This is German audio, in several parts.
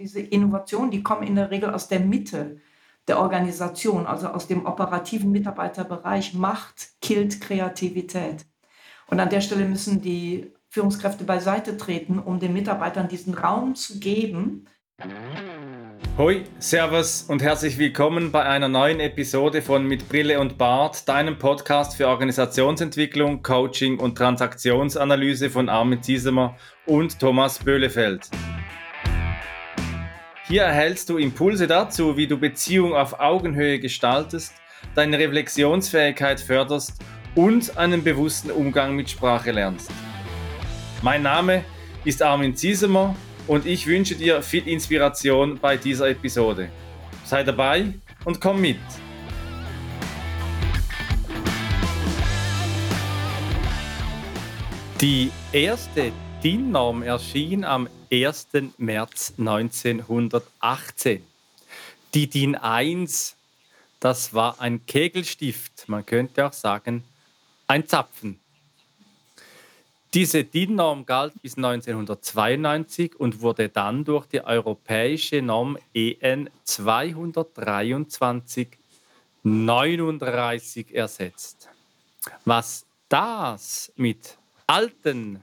Diese Innovationen, die kommen in der Regel aus der Mitte der Organisation, also aus dem operativen Mitarbeiterbereich. Macht killt Kreativität. Und an der Stelle müssen die Führungskräfte beiseite treten, um den Mitarbeitern diesen Raum zu geben. Hoi, Servus und herzlich willkommen bei einer neuen Episode von Mit Brille und Bart, deinem Podcast für Organisationsentwicklung, Coaching und Transaktionsanalyse von Armin Ziesemer und Thomas Böhlefeld. Hier erhältst du Impulse dazu, wie du Beziehung auf Augenhöhe gestaltest, deine Reflexionsfähigkeit förderst und einen bewussten Umgang mit Sprache lernst. Mein Name ist Armin Ziesemer und ich wünsche dir viel Inspiration bei dieser Episode. Sei dabei und komm mit. Die erste DIN-Norm erschien am 1. März 1918. Die DIN 1, das war ein Kegelstift, man könnte auch sagen ein Zapfen. Diese DIN-Norm galt bis 1992 und wurde dann durch die europäische Norm EN 223 39 ersetzt. Was das mit alten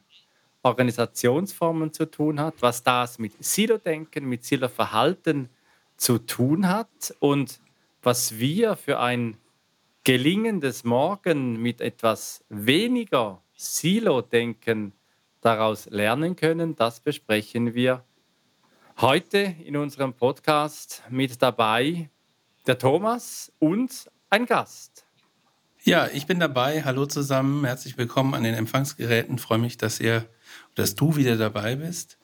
Organisationsformen zu tun hat, was das mit Silo-Denken, mit Silo-Verhalten zu tun hat und was wir für ein gelingendes Morgen mit etwas weniger Silo-Denken daraus lernen können, das besprechen wir heute in unserem Podcast mit dabei der Thomas und ein Gast. Ja, ich bin dabei. Hallo zusammen, herzlich willkommen an den Empfangsgeräten. Freue mich, dass ihr dass du wieder dabei bist.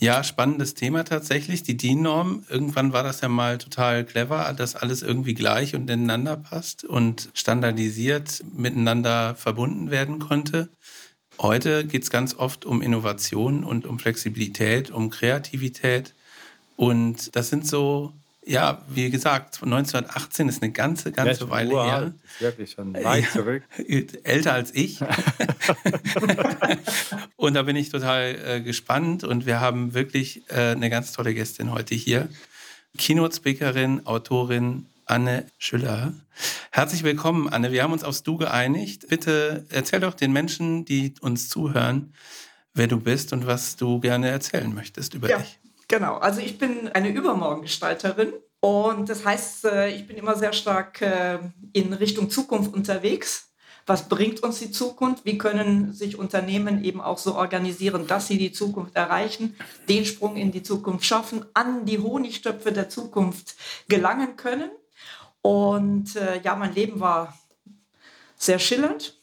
Ja, spannendes Thema tatsächlich, die DIN-Norm. Irgendwann war das ja mal total clever, dass alles irgendwie gleich und ineinander passt und standardisiert miteinander verbunden werden konnte. Heute geht es ganz oft um Innovation und um Flexibilität, um Kreativität. Und das sind so ja, wie gesagt, 1918 ist eine ganze, ganze ja, Weile her. Ist wirklich schon weit ja, zurück. Älter als ich. und da bin ich total äh, gespannt und wir haben wirklich äh, eine ganz tolle Gästin heute hier. Keynote-Speakerin, Autorin Anne Schüller. Herzlich willkommen, Anne. Wir haben uns aufs Du geeinigt. Bitte erzähl doch den Menschen, die uns zuhören, wer du bist und was du gerne erzählen möchtest über ja. dich. Genau, also ich bin eine Übermorgengestalterin und das heißt, äh, ich bin immer sehr stark äh, in Richtung Zukunft unterwegs. Was bringt uns die Zukunft? Wie können sich Unternehmen eben auch so organisieren, dass sie die Zukunft erreichen, den Sprung in die Zukunft schaffen, an die Honigtöpfe der Zukunft gelangen können? Und äh, ja, mein Leben war sehr schillernd.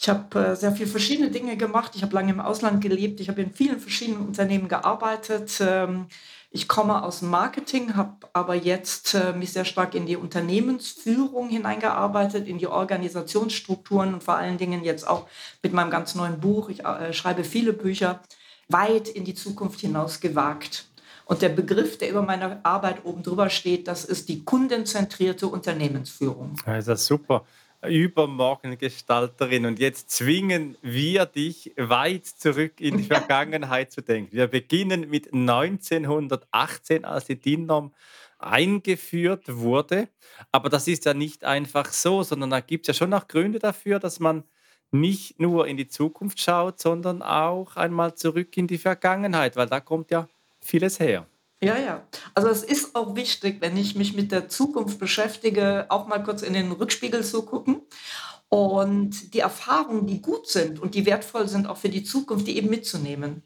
Ich habe äh, sehr viele verschiedene Dinge gemacht. Ich habe lange im Ausland gelebt. Ich habe in vielen verschiedenen Unternehmen gearbeitet. Ähm, ich komme aus dem Marketing, habe aber jetzt äh, mich sehr stark in die Unternehmensführung hineingearbeitet, in die Organisationsstrukturen und vor allen Dingen jetzt auch mit meinem ganz neuen Buch. Ich äh, schreibe viele Bücher weit in die Zukunft hinaus gewagt. Und der Begriff, der über meiner Arbeit oben drüber steht, das ist die kundenzentrierte Unternehmensführung. Ja, das ist super. Übermorgengestalterin. Und jetzt zwingen wir dich weit zurück in die Vergangenheit zu denken. Wir beginnen mit 1918, als die DIN-Norm eingeführt wurde. Aber das ist ja nicht einfach so, sondern da gibt es ja schon auch Gründe dafür, dass man nicht nur in die Zukunft schaut, sondern auch einmal zurück in die Vergangenheit, weil da kommt ja vieles her. Ja, ja. Also es ist auch wichtig, wenn ich mich mit der Zukunft beschäftige, auch mal kurz in den Rückspiegel zu gucken und die Erfahrungen, die gut sind und die wertvoll sind, auch für die Zukunft, die eben mitzunehmen.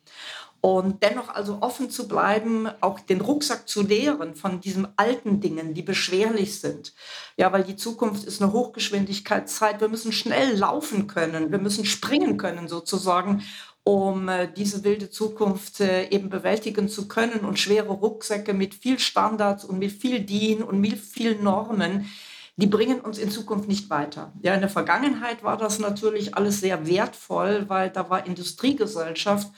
Und dennoch also offen zu bleiben, auch den Rucksack zu leeren von diesen alten Dingen, die beschwerlich sind. Ja, weil die Zukunft ist eine Hochgeschwindigkeitszeit. Wir müssen schnell laufen können. Wir müssen springen können sozusagen um äh, diese wilde Zukunft äh, eben bewältigen zu können und schwere Rucksäcke mit viel Standards und mit viel DIN und mit viel Normen, die bringen uns in Zukunft nicht weiter. Ja, in der Vergangenheit war das natürlich alles sehr wertvoll, weil da war Industriegesellschaft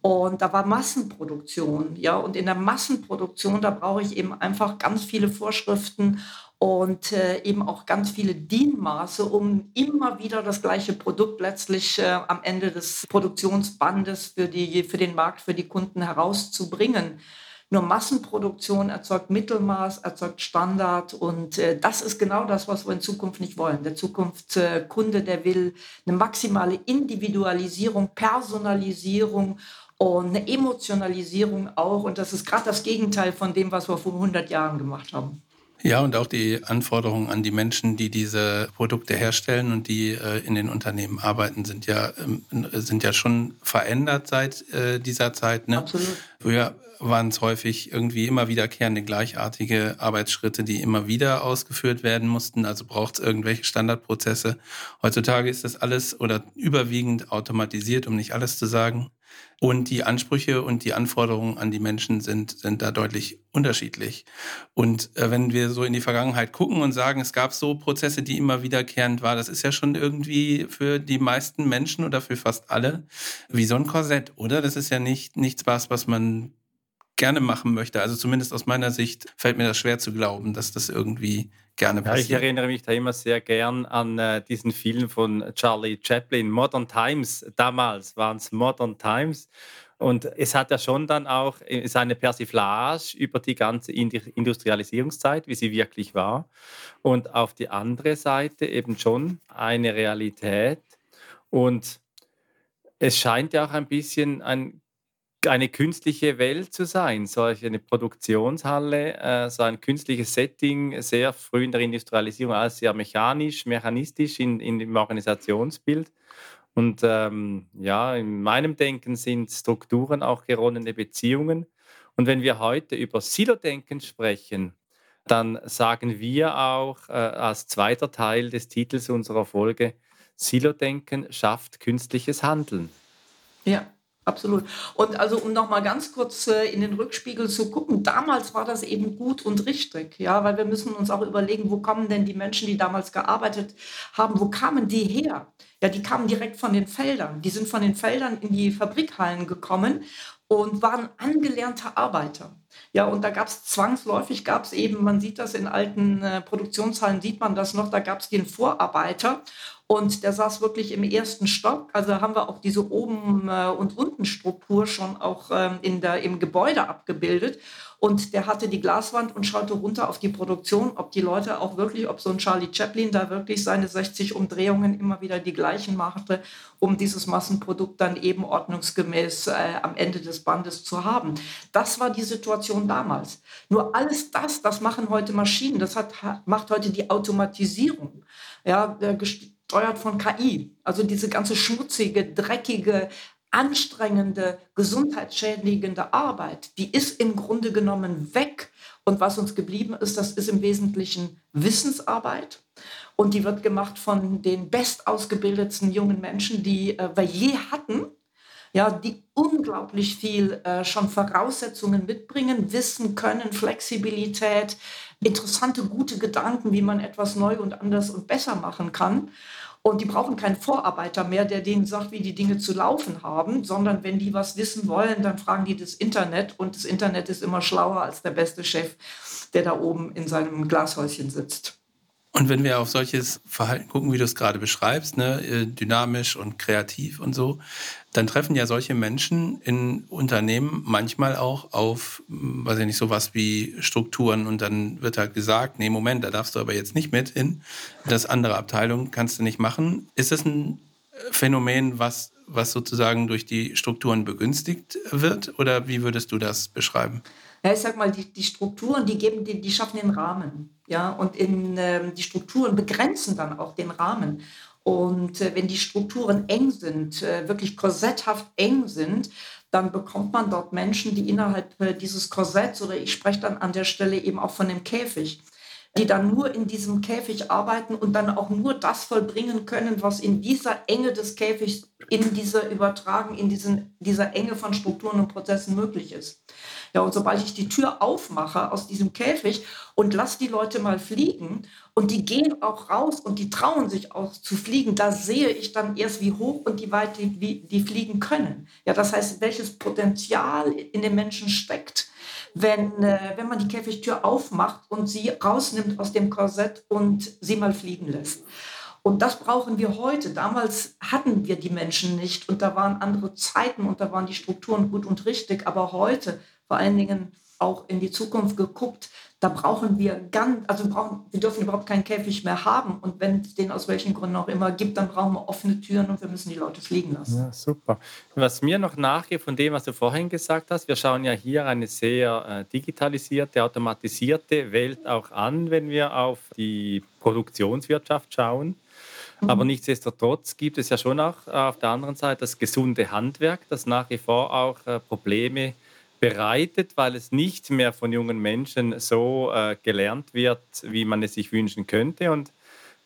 und da war Massenproduktion, ja, und in der Massenproduktion, da brauche ich eben einfach ganz viele Vorschriften und äh, eben auch ganz viele DIN-Maße, um immer wieder das gleiche Produkt letztlich äh, am Ende des Produktionsbandes für, die, für den Markt, für die Kunden herauszubringen. Nur Massenproduktion erzeugt Mittelmaß, erzeugt Standard und äh, das ist genau das, was wir in Zukunft nicht wollen. Der Zukunftskunde, der will eine maximale Individualisierung, Personalisierung und eine Emotionalisierung auch. Und das ist gerade das Gegenteil von dem, was wir vor 100 Jahren gemacht haben. Ja, und auch die Anforderungen an die Menschen, die diese Produkte herstellen und die äh, in den Unternehmen arbeiten, sind ja, äh, sind ja schon verändert seit äh, dieser Zeit. Ne? Absolut. Früher waren es häufig irgendwie immer wiederkehrende gleichartige Arbeitsschritte, die immer wieder ausgeführt werden mussten. Also braucht es irgendwelche Standardprozesse. Heutzutage ist das alles oder überwiegend automatisiert, um nicht alles zu sagen. Und die Ansprüche und die Anforderungen an die Menschen sind, sind da deutlich unterschiedlich. Und äh, wenn wir so in die Vergangenheit gucken und sagen, es gab so Prozesse, die immer wiederkehrend waren, das ist ja schon irgendwie für die meisten Menschen oder für fast alle wie so ein Korsett, oder? Das ist ja nicht nichts was, was man gerne machen möchte. Also zumindest aus meiner Sicht fällt mir das schwer zu glauben, dass das irgendwie gerne passiert. Ja, ich erinnere mich da immer sehr gern an äh, diesen Film von Charlie Chaplin, Modern Times. Damals waren es Modern Times. Und es hat ja schon dann auch äh, seine Persiflage über die ganze Industrialisierungszeit, wie sie wirklich war. Und auf die andere Seite eben schon eine Realität. Und es scheint ja auch ein bisschen ein eine künstliche Welt zu sein, solch eine Produktionshalle, äh, so ein künstliches Setting, sehr früh in der Industrialisierung, alles sehr mechanisch, mechanistisch in, in dem Organisationsbild. Und ähm, ja, in meinem Denken sind Strukturen auch geronnene Beziehungen. Und wenn wir heute über Silo-Denken sprechen, dann sagen wir auch äh, als zweiter Teil des Titels unserer Folge, Silo-Denken schafft künstliches Handeln. Ja, Absolut. Und also um noch mal ganz kurz äh, in den Rückspiegel zu gucken, damals war das eben gut und richtig, ja, weil wir müssen uns auch überlegen, wo kommen denn die Menschen, die damals gearbeitet haben, wo kamen die her? Ja, die kamen direkt von den Feldern. Die sind von den Feldern in die Fabrikhallen gekommen und waren angelernte Arbeiter. Ja, und da gab es zwangsläufig, gab es eben, man sieht das in alten äh, Produktionshallen, sieht man das noch, da gab es den Vorarbeiter und der saß wirklich im ersten Stock. Also haben wir auch diese oben äh, und unten Struktur schon auch ähm, in der, im Gebäude abgebildet. Und der hatte die Glaswand und schaute runter auf die Produktion, ob die Leute auch wirklich, ob so ein Charlie Chaplin da wirklich seine 60 Umdrehungen immer wieder die gleichen machte, um dieses Massenprodukt dann eben ordnungsgemäß äh, am Ende des Bandes zu haben. Das war die Situation damals. Nur alles das, das machen heute Maschinen, das hat, macht heute die Automatisierung. Ja, gesteuert von KI. Also diese ganze schmutzige, dreckige, anstrengende, gesundheitsschädigende Arbeit, die ist im Grunde genommen weg. Und was uns geblieben ist, das ist im Wesentlichen Wissensarbeit. Und die wird gemacht von den bestausgebildetsten jungen Menschen, die äh, wir je hatten, ja, die unglaublich viel äh, schon Voraussetzungen mitbringen, Wissen können, Flexibilität, interessante, gute Gedanken, wie man etwas neu und anders und besser machen kann. Und die brauchen keinen Vorarbeiter mehr, der denen sagt, wie die Dinge zu laufen haben, sondern wenn die was wissen wollen, dann fragen die das Internet. Und das Internet ist immer schlauer als der beste Chef, der da oben in seinem Glashäuschen sitzt. Und wenn wir auf solches Verhalten gucken, wie du es gerade beschreibst, ne, äh, dynamisch und kreativ und so, dann treffen ja solche Menschen in Unternehmen manchmal auch auf, hm, weiß ich nicht, sowas wie Strukturen und dann wird halt gesagt, nee, Moment, da darfst du aber jetzt nicht mit hin, das andere Abteilung kannst du nicht machen. Ist das ein Phänomen, was, was sozusagen durch die Strukturen begünstigt wird oder wie würdest du das beschreiben? Ja, ich sag mal, die, die Strukturen, die geben, die, die schaffen den Rahmen. Ja, und in, äh, die Strukturen begrenzen dann auch den Rahmen. Und äh, wenn die Strukturen eng sind, äh, wirklich korsetthaft eng sind, dann bekommt man dort Menschen, die innerhalb äh, dieses Korsetts oder ich spreche dann an der Stelle eben auch von dem Käfig, die dann nur in diesem Käfig arbeiten und dann auch nur das vollbringen können, was in dieser Enge des Käfigs, in dieser Übertragen, in diesen, dieser Enge von Strukturen und Prozessen möglich ist. Ja, und sobald ich die Tür aufmache aus diesem Käfig und lasse die Leute mal fliegen und die gehen auch raus und die trauen sich auch zu fliegen, da sehe ich dann erst, wie hoch und wie weit die, wie, die fliegen können. Ja, das heißt, welches Potenzial in den Menschen steckt wenn, äh, wenn man die Käfigtür aufmacht und sie rausnimmt aus dem Korsett und sie mal fliegen lässt. Und das brauchen wir heute. Damals hatten wir die Menschen nicht und da waren andere Zeiten und da waren die Strukturen gut und richtig. Aber heute, vor allen Dingen auch in die Zukunft geguckt, da brauchen wir ganz, also brauchen, wir dürfen überhaupt keinen Käfig mehr haben. Und wenn es den aus welchen Gründen auch immer gibt, dann brauchen wir offene Türen und wir müssen die Leute fliegen lassen. Ja, super. Was mir noch nachgeht von dem, was du vorhin gesagt hast, wir schauen ja hier eine sehr äh, digitalisierte, automatisierte Welt auch an, wenn wir auf die Produktionswirtschaft schauen. Mhm. Aber nichtsdestotrotz gibt es ja schon auch auf der anderen Seite das gesunde Handwerk, das nach wie vor auch äh, Probleme bereitet, weil es nicht mehr von jungen Menschen so äh, gelernt wird, wie man es sich wünschen könnte. Und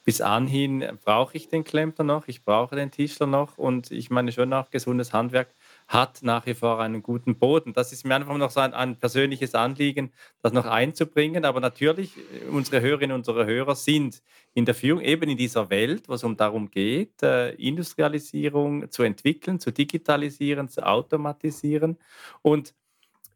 bis anhin brauche ich den Klempner noch, ich brauche den Tischler noch und ich meine schon auch gesundes Handwerk hat nach wie vor einen guten Boden. Das ist mir einfach noch so ein, ein persönliches Anliegen, das noch einzubringen. Aber natürlich, äh, unsere Hörerinnen und unsere Hörer sind in der Führung eben in dieser Welt, wo es um darum geht, äh, Industrialisierung zu entwickeln, zu digitalisieren, zu automatisieren. Und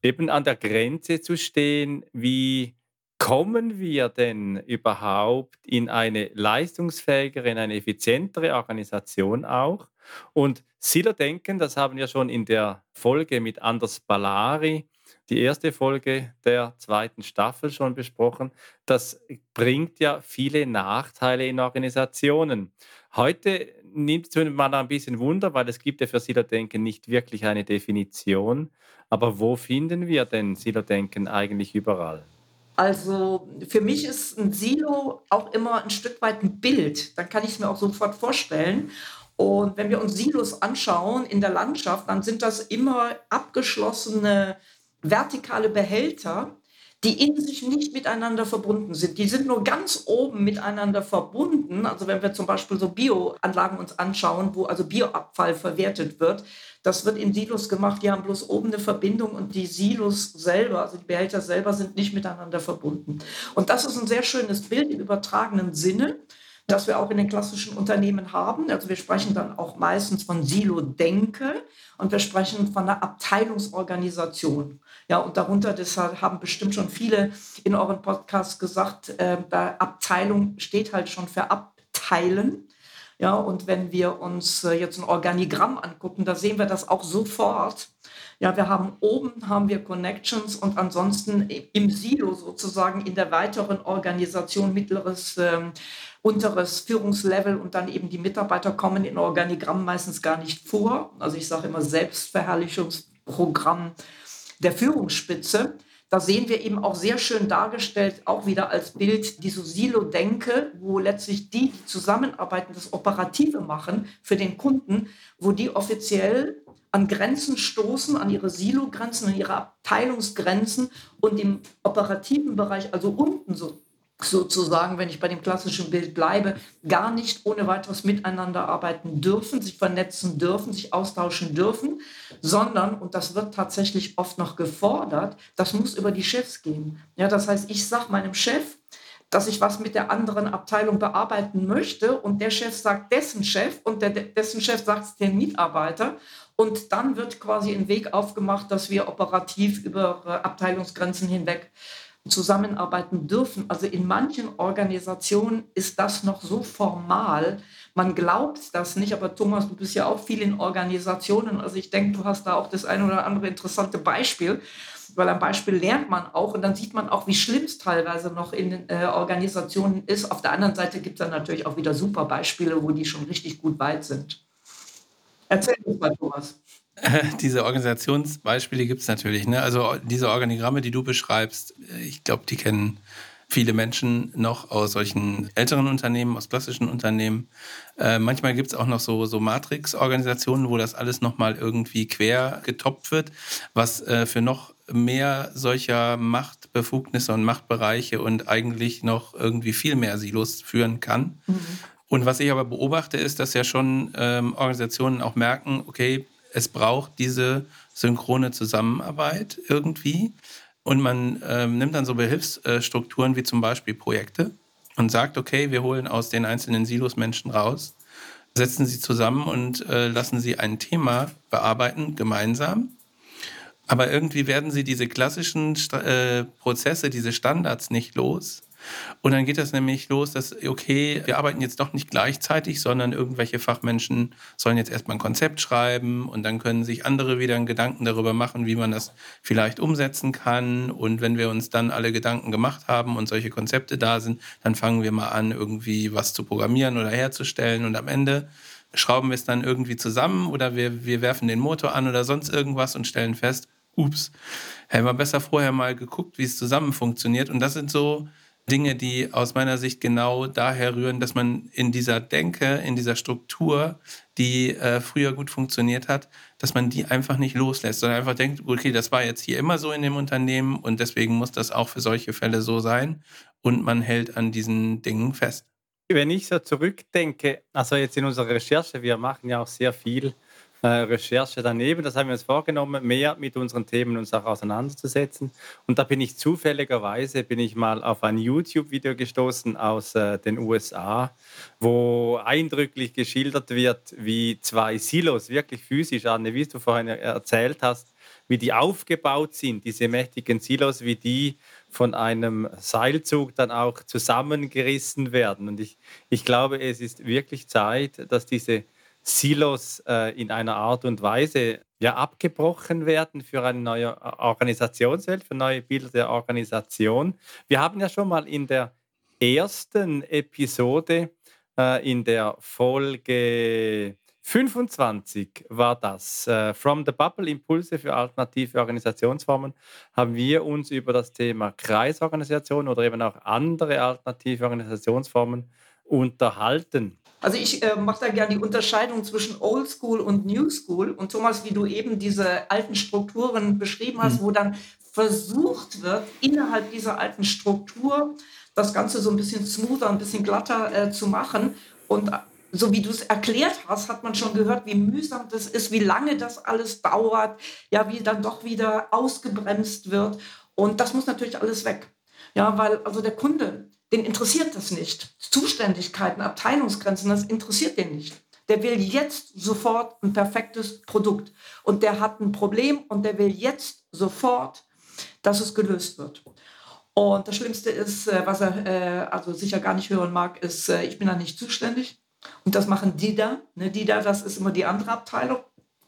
eben an der Grenze zu stehen, wie kommen wir denn überhaupt in eine leistungsfähigere, in eine effizientere Organisation auch? Und Silo-Denken, das haben wir schon in der Folge mit Anders Ballari, die erste Folge der zweiten Staffel schon besprochen. Das bringt ja viele Nachteile in Organisationen. Heute nimmt es mal ein bisschen Wunder, weil es gibt ja für Silo-Denken nicht wirklich eine Definition. Aber wo finden wir denn Silo-Denken eigentlich überall? Also für mich ist ein Silo auch immer ein Stück weit ein Bild. Dann kann ich es mir auch sofort vorstellen. Und wenn wir uns Silos anschauen in der Landschaft, dann sind das immer abgeschlossene vertikale Behälter, die in sich nicht miteinander verbunden sind. Die sind nur ganz oben miteinander verbunden. Also wenn wir zum Beispiel so Bioanlagen uns anschauen, wo also Bioabfall verwertet wird, das wird in Silos gemacht. Die haben bloß oben eine Verbindung und die Silos selber, also die Behälter selber, sind nicht miteinander verbunden. Und das ist ein sehr schönes Bild im übertragenen Sinne das wir auch in den klassischen Unternehmen haben. Also wir sprechen dann auch meistens von Silo-Denke und wir sprechen von einer Abteilungsorganisation. Ja, und darunter, deshalb haben bestimmt schon viele in euren Podcasts gesagt, äh, Abteilung steht halt schon für Abteilen. Ja, und wenn wir uns äh, jetzt ein Organigramm angucken, da sehen wir das auch sofort. Ja, wir haben oben haben wir Connections und ansonsten im Silo sozusagen in der weiteren Organisation mittleres ähm, unteres Führungslevel und dann eben die Mitarbeiter kommen in Organigramm meistens gar nicht vor. Also ich sage immer Selbstverherrlichungsprogramm der Führungsspitze. Da sehen wir eben auch sehr schön dargestellt, auch wieder als Bild, diese Silo-Denke, wo letztlich die, die zusammenarbeiten, das Operative machen für den Kunden, wo die offiziell an Grenzen stoßen, an ihre Silo-Grenzen, an ihre Abteilungsgrenzen und im operativen Bereich, also unten so sozusagen, wenn ich bei dem klassischen Bild bleibe, gar nicht ohne weiteres miteinander arbeiten dürfen, sich vernetzen dürfen, sich austauschen dürfen, sondern, und das wird tatsächlich oft noch gefordert, das muss über die Chefs gehen. Ja, das heißt, ich sage meinem Chef, dass ich was mit der anderen Abteilung bearbeiten möchte und der Chef sagt dessen Chef und der, dessen Chef sagt es den Mitarbeiter und dann wird quasi ein Weg aufgemacht, dass wir operativ über Abteilungsgrenzen hinweg zusammenarbeiten dürfen. Also in manchen Organisationen ist das noch so formal. Man glaubt das nicht, aber Thomas, du bist ja auch viel in Organisationen. Also ich denke, du hast da auch das eine oder andere interessante Beispiel, weil am Beispiel lernt man auch und dann sieht man auch, wie schlimm es teilweise noch in äh, Organisationen ist. Auf der anderen Seite gibt es dann natürlich auch wieder super Beispiele, wo die schon richtig gut weit sind. Erzähl uns mal, Thomas. diese Organisationsbeispiele gibt es natürlich. Ne? Also diese Organigramme, die du beschreibst, ich glaube, die kennen viele Menschen noch aus solchen älteren Unternehmen, aus klassischen Unternehmen. Äh, manchmal gibt es auch noch so, so Matrix-Organisationen, wo das alles nochmal irgendwie quer getoppt wird, was äh, für noch mehr solcher Machtbefugnisse und Machtbereiche und eigentlich noch irgendwie viel mehr Silos führen kann. Mhm. Und was ich aber beobachte, ist, dass ja schon ähm, Organisationen auch merken, okay, es braucht diese synchrone Zusammenarbeit irgendwie. Und man ähm, nimmt dann so Behilfsstrukturen wie zum Beispiel Projekte und sagt, okay, wir holen aus den einzelnen Silos Menschen raus, setzen sie zusammen und äh, lassen sie ein Thema bearbeiten, gemeinsam. Aber irgendwie werden sie diese klassischen äh, Prozesse, diese Standards nicht los Und dann geht das nämlich los, dass, okay, wir arbeiten jetzt doch nicht gleichzeitig, sondern irgendwelche Fachmenschen sollen jetzt erstmal ein Konzept schreiben und dann können sich andere wieder einen Gedanken darüber machen, wie man das vielleicht umsetzen kann. Und wenn wir uns dann alle Gedanken gemacht haben und solche Konzepte da sind, dann fangen wir mal an, irgendwie was zu programmieren oder herzustellen. Und am Ende schrauben wir es dann irgendwie zusammen oder wir, wir werfen den Motor an oder sonst irgendwas und stellen fest, ups, hätten wir besser vorher mal geguckt, wie es zusammen funktioniert. Und das sind so Dinge, die aus meiner Sicht genau daher rühren, dass man in dieser Denke, in dieser Struktur, die äh, früher gut funktioniert hat, dass man die einfach nicht loslässt, sondern einfach denkt, okay, das war jetzt hier immer so in dem Unternehmen und deswegen muss das auch für solche Fälle so sein und man hält an diesen Dingen fest. Wenn ich so zurückdenke, also jetzt in unserer Recherche, wir machen ja auch sehr viel äh, Recherche daneben, das haben wir uns vorgenommen, mehr mit unseren Themen uns auch auseinanderzusetzen. Und da bin ich zufälligerweise, bin ich mal auf ein YouTube-Video gestoßen aus äh, den USA, wo eindrücklich geschildert wird, wie zwei Silos, wirklich physisch, Anne, wie du vorhin erzählt hast, wie die aufgebaut sind, diese mächtigen Silos, wie die von einem Seilzug dann auch zusammengerissen werden. Und ich, ich glaube, es ist wirklich Zeit, dass diese Silos äh, in einer Art und Weise ja abgebrochen werden für eine neue Organisationswelt, für neue Bilder der Organisation. Wir haben ja schon mal in der ersten Episode, äh, in der Folge 25 war das. Äh, From the Bubble Impulse für alternative Organisationsformen haben wir uns über das Thema Kreisorganisation oder eben auch andere alternative Organisationsformen unterhalten. Also ich äh, mache da gerne die Unterscheidung zwischen Old School und New School. Und Thomas, wie du eben diese alten Strukturen beschrieben hast, mhm. wo dann versucht wird, innerhalb dieser alten Struktur das Ganze so ein bisschen smoother, ein bisschen glatter äh, zu machen. Und so wie du es erklärt hast, hat man schon gehört, wie mühsam das ist, wie lange das alles dauert, ja, wie dann doch wieder ausgebremst wird. Und das muss natürlich alles weg. Ja, weil also der Kunde, den interessiert das nicht. Zuständigkeiten, Abteilungsgrenzen, das interessiert den nicht. Der will jetzt sofort ein perfektes Produkt. Und der hat ein Problem und der will jetzt sofort, dass es gelöst wird. Und das Schlimmste ist, äh, was er äh, also sicher gar nicht hören mag, ist, äh, ich bin da nicht zuständig. Und das machen die da. Ne, die da, das ist immer die andere Abteilung.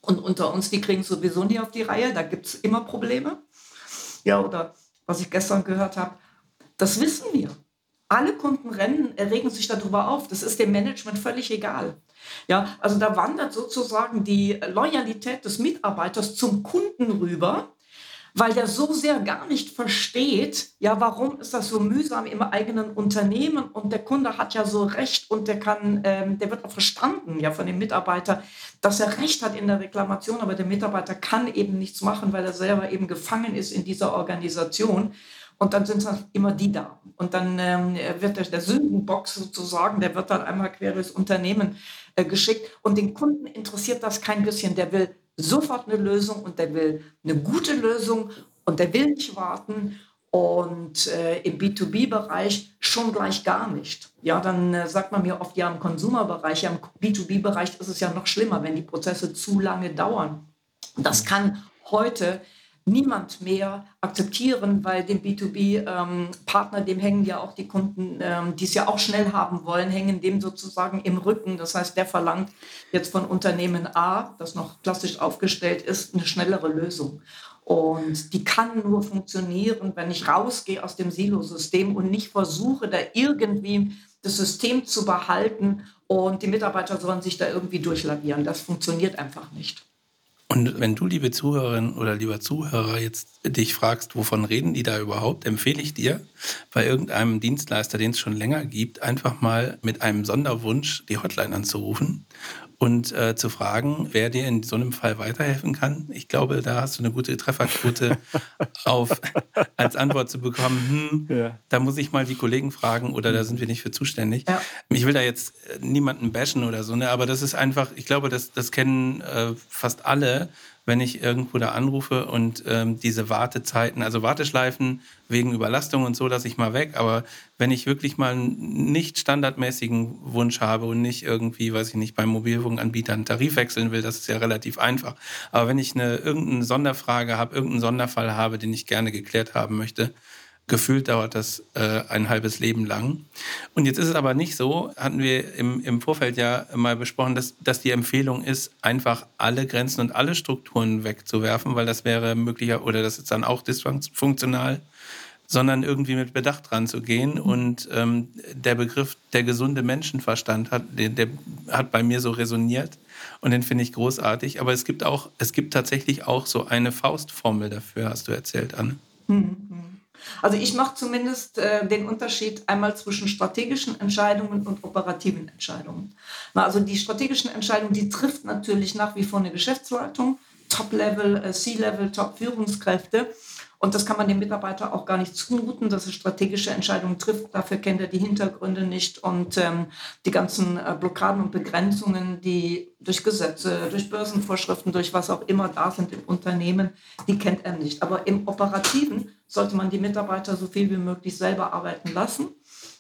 Und unter uns, die kriegen sowieso nie auf die Reihe. Da gibt es immer Probleme. Ja, oder was ich gestern gehört habe, das wissen wir. Alle Kunden rennen, regen sich darüber auf. Das ist dem Management völlig egal. Ja, also da wandert sozusagen die Loyalität des Mitarbeiters zum Kunden rüber weil der so sehr gar nicht versteht, ja, warum ist das so mühsam im eigenen Unternehmen und der Kunde hat ja so recht und der kann, ähm, der wird auch verstanden, ja, von dem Mitarbeiter, dass er recht hat in der Reklamation, aber der Mitarbeiter kann eben nichts machen, weil er selber eben gefangen ist in dieser Organisation. Und dann sind es halt immer die da. Und dann ähm, wird der, Sündenbox sozusagen, der wird dann einmal quer durchs Unternehmen äh, geschickt. Und den Kunden interessiert das kein bisschen. Der will sofort eine Lösung und der will eine gute Lösung und der will nicht warten. Und äh, im B2B-Bereich schon gleich gar nicht. Ja, dann äh, sagt man mir oft, ja, im Konsumerbereich, ja, im B2B-Bereich ist es ja noch schlimmer, wenn die Prozesse zu lange dauern. Das kann heute niemand mehr akzeptieren, weil dem B2B-Partner, ähm, dem hängen ja auch die Kunden, ähm, die es ja auch schnell haben wollen, hängen dem sozusagen im Rücken. Das heißt, der verlangt jetzt von Unternehmen A, das noch klassisch aufgestellt ist, eine schnellere Lösung. Und die kann nur funktionieren, wenn ich rausgehe aus dem Silosystem und nicht versuche, da irgendwie das System zu behalten und die Mitarbeiter sollen sich da irgendwie durchlavieren. Das funktioniert einfach nicht. Und wenn du, liebe Zuhörerin oder lieber Zuhörer, jetzt dich fragst, wovon reden die da überhaupt, empfehle ich dir, bei irgendeinem Dienstleister, den es schon länger gibt, einfach mal mit einem Sonderwunsch die Hotline anzurufen und äh, zu fragen, wer dir in so einem Fall weiterhelfen kann. Ich glaube, da hast du eine gute Trefferquote auf als Antwort zu bekommen, hm, ja. da muss ich mal die Kollegen fragen oder da sind wir nicht für zuständig. Ja. Ich will da jetzt äh, niemanden bashen oder so, ne? aber das ist einfach, ich glaube, das, das kennen äh, fast alle wenn ich irgendwo da anrufe und ähm, diese Wartezeiten, also Warteschleifen wegen Überlastung und so, lasse ich mal weg. Aber wenn ich wirklich mal einen nicht standardmäßigen Wunsch habe und nicht irgendwie, weiß ich nicht, beim Mobilfunkanbieter einen Tarif wechseln will, das ist ja relativ einfach. Aber wenn ich eine irgendeine Sonderfrage habe, irgendeinen Sonderfall habe, den ich gerne geklärt haben möchte, gefühlt dauert das äh, ein halbes Leben lang. Und jetzt ist es aber nicht so, hatten wir im, im Vorfeld ja mal besprochen, dass, dass die Empfehlung ist, einfach alle Grenzen und alle Strukturen wegzuwerfen, weil das wäre möglicher oder das ist dann auch dysfunktional, sondern irgendwie mit Bedacht ranzugehen. Und ähm, der Begriff der gesunde Menschenverstand hat, der, der hat bei mir so resoniert und den finde ich großartig. Aber es gibt auch, es gibt tatsächlich auch so eine Faustformel dafür, hast du erzählt, Anne. Mhm. Also ich mache zumindest äh, den Unterschied einmal zwischen strategischen Entscheidungen und operativen Entscheidungen. Na, also die strategischen Entscheidungen, die trifft natürlich nach wie vor eine Geschäftsleitung, Top-Level, äh, C-Level, Top-Führungskräfte. Und das kann man dem Mitarbeiter auch gar nicht zumuten, dass er strategische Entscheidungen trifft. Dafür kennt er die Hintergründe nicht und ähm, die ganzen äh, Blockaden und Begrenzungen, die durch Gesetze, durch Börsenvorschriften, durch was auch immer da sind im Unternehmen, die kennt er nicht. Aber im Operativen sollte man die Mitarbeiter so viel wie möglich selber arbeiten lassen.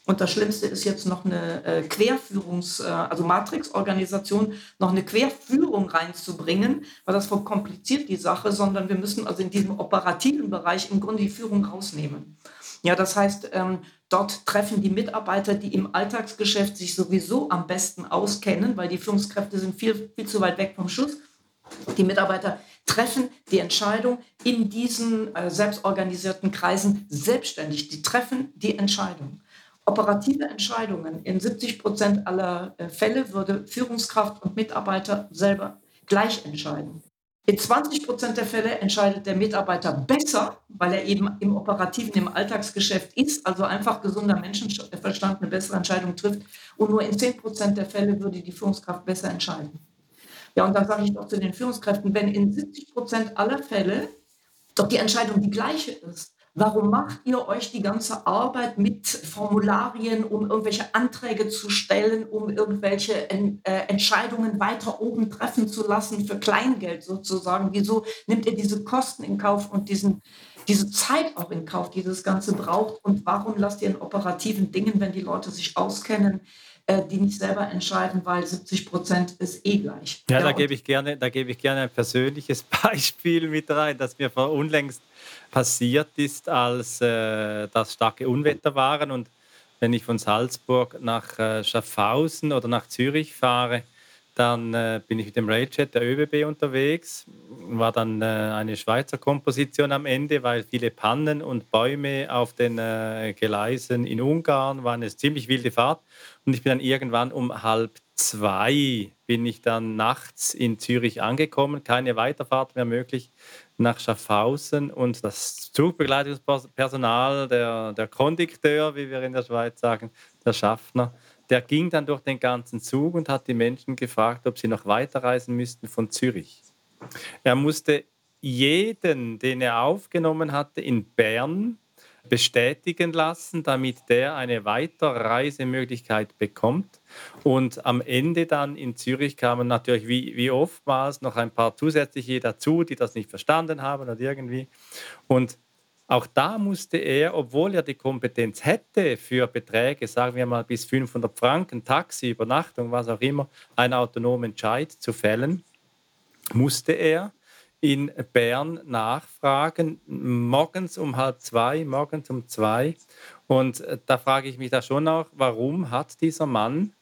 Und das Schlimmste ist jetzt noch eine äh, Querführungs-, äh, also Matrix-Organisation, noch eine Querführung reinzubringen, weil das verkompliziert die Sache, sondern wir müssen also in diesem operativen Bereich im Grunde die Führung rausnehmen. Ja, das heißt, ähm, dort treffen die Mitarbeiter, die im Alltagsgeschäft sich sowieso am besten auskennen, weil die Führungskräfte sind viel, viel zu weit weg vom Schuss. Die Mitarbeiter treffen die Entscheidung in diesen äh, selbstorganisierten Kreisen selbstständig. Die treffen die Entscheidung operative Entscheidungen in 70 Prozent aller äh, Fälle würde Führungskraft und Mitarbeiter selber gleich entscheiden. In 20 Prozent der Fälle entscheidet der Mitarbeiter besser, weil er eben im operativen, im Alltagsgeschäft ist, also einfach gesunder Menschenverstand eine bessere Entscheidung trifft. Und nur in 10 Prozent der Fälle würde die Führungskraft besser entscheiden. Ja, und da sage ich doch zu den Führungskräften, wenn in 70 Prozent aller Fälle doch die Entscheidung die gleiche ist, Warum macht ihr euch die ganze Arbeit mit Formularien, um irgendwelche Anträge zu stellen, um irgendwelche äh, Entscheidungen weiter oben treffen zu lassen für Kleingeld sozusagen? Wieso nimmt ihr diese Kosten in Kauf und diesen, diese Zeit auch in Kauf, die das Ganze braucht? Und warum lasst ihr in operativen Dingen, wenn die Leute sich auskennen, äh, die nicht selber entscheiden, weil 70 Prozent ist eh gleich. Ja, ja da gebe ich gerne, da gebe ich gerne ein persönliches Beispiel mit rein, das mir vor unlängst passiert ist, als äh, das starke Unwetter waren. Und wenn ich von Salzburg nach äh, Schaffhausen oder nach Zürich fahre, dann äh, bin ich mit dem Railjet der ÖBB unterwegs. War dann äh, eine Schweizer Komposition am Ende, weil viele Pannen und Bäume auf den äh, Gleisen in Ungarn waren. eine ziemlich wilde Fahrt. Und ich bin dann irgendwann um halb zwei bin ich dann nachts in Zürich angekommen. Keine Weiterfahrt mehr möglich nach Schaffhausen und das Zugbegleitungspersonal, der, der Kondukteur, wie wir in der Schweiz sagen, der Schaffner, der ging dann durch den ganzen Zug und hat die Menschen gefragt, ob sie noch weiterreisen müssten von Zürich. Er musste jeden, den er aufgenommen hatte, in Bern bestätigen lassen, damit der eine Weiterreisemöglichkeit bekommt. Und am Ende dann in Zürich kamen natürlich wie, wie oftmals noch ein paar zusätzliche dazu, die das nicht verstanden haben oder irgendwie. Und auch da musste er, obwohl er die Kompetenz hätte für Beträge, sagen wir mal bis 500 Franken, Taxi, Übernachtung, was auch immer, einen autonomen Entscheid zu fällen, musste er in Bern nachfragen, morgens um halb zwei, morgens um zwei. Und äh, da frage ich mich da schon auch, warum hat dieser Mann,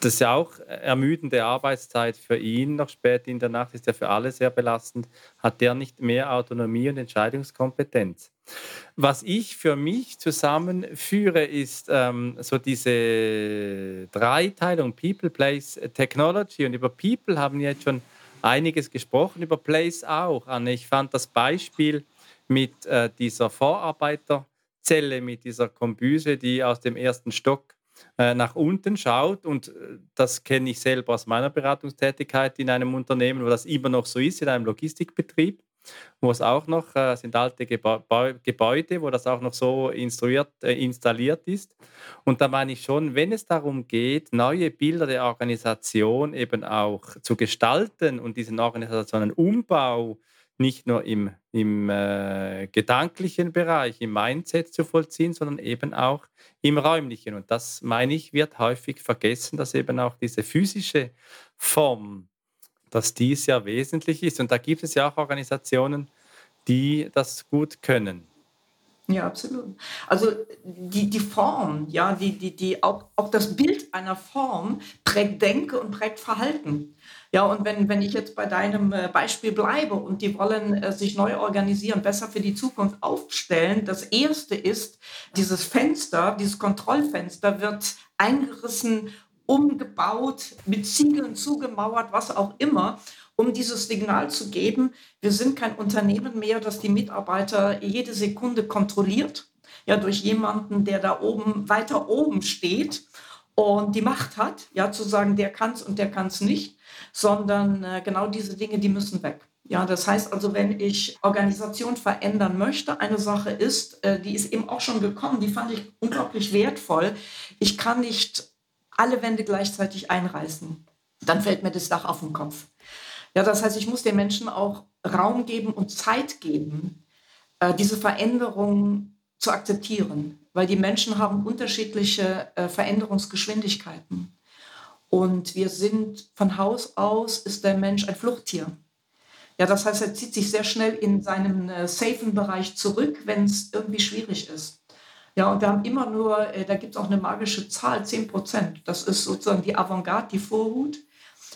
das ist ja auch ermüdende Arbeitszeit für ihn, noch spät in der Nacht ist ja für alle sehr belastend, hat der nicht mehr Autonomie und Entscheidungskompetenz? Was ich für mich zusammenführe, ist ähm, so diese Dreiteilung People, Place, Technology. Und über People haben wir jetzt schon einiges gesprochen, über Place auch. Anne, ich fand das Beispiel mit äh, dieser Vorarbeiterzelle, mit dieser Kombüse, die aus dem ersten Stock äh, nach unten schaut. Und äh, das kenne ich selber aus meiner Beratungstätigkeit in einem Unternehmen, wo das immer noch so ist, in einem Logistikbetrieb wo es auch noch äh, sind alte Gebäude, wo das auch noch so instruiert, äh, installiert ist. Und da meine ich schon, wenn es darum geht, neue Bilder der Organisation eben auch zu gestalten und diesen Organisationen Umbau nicht nur im, im äh, gedanklichen Bereich, im Mindset zu vollziehen, sondern eben auch im räumlichen. Und das, meine ich, wird häufig vergessen, dass eben auch diese physische Form dass dies ja wesentlich ist. Und da gibt es ja auch Organisationen, die das gut können. Ja, absolut. Also die, die Form, ja, die, die, die, auch, auch das Bild einer Form prägt Denke und prägt Verhalten. Ja, und wenn, wenn ich jetzt bei deinem äh, Beispiel bleibe und die wollen äh, sich neu organisieren, besser für die Zukunft aufstellen, das erste ist, dieses Fenster, dieses Kontrollfenster wird eingerissen, umgebaut, mit Ziegeln zugemauert, was auch immer um dieses Signal zu geben, wir sind kein Unternehmen mehr, das die Mitarbeiter jede Sekunde kontrolliert, ja, durch jemanden, der da oben, weiter oben steht und die Macht hat, ja, zu sagen, der kann es und der kann es nicht, sondern äh, genau diese Dinge, die müssen weg. Ja, das heißt also, wenn ich Organisation verändern möchte, eine Sache ist, äh, die ist eben auch schon gekommen, die fand ich unglaublich wertvoll. Ich kann nicht alle Wände gleichzeitig einreißen. Dann fällt mir das Dach auf den Kopf. Ja, das heißt, ich muss den Menschen auch Raum geben und Zeit geben, äh, diese Veränderung zu akzeptieren, weil die Menschen haben unterschiedliche äh, Veränderungsgeschwindigkeiten. Und wir sind von Haus aus, ist der Mensch ein Fluchttier. Ja, das heißt, er zieht sich sehr schnell in seinen äh, safen Bereich zurück, wenn es irgendwie schwierig ist. Ja, und wir haben immer nur, äh, da gibt es auch eine magische Zahl, 10 Prozent. Das ist sozusagen die Avantgarde, die Vorhut.